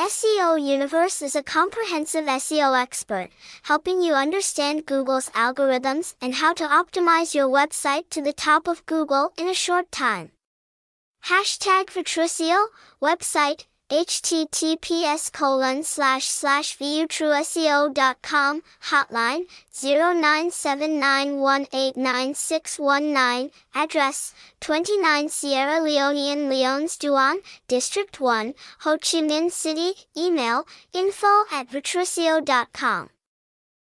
SEO Universe is a comprehensive SEO expert, helping you understand Google's algorithms and how to optimize your website to the top of Google in a short time. Hashtag Vutruseo, website, https colon slash slash vutruseo.com, hotline, 0979189619, address, 29 Sierra Leonean Leones Duan, District 1, Ho Chi Minh City, email, info at vutruseo.com.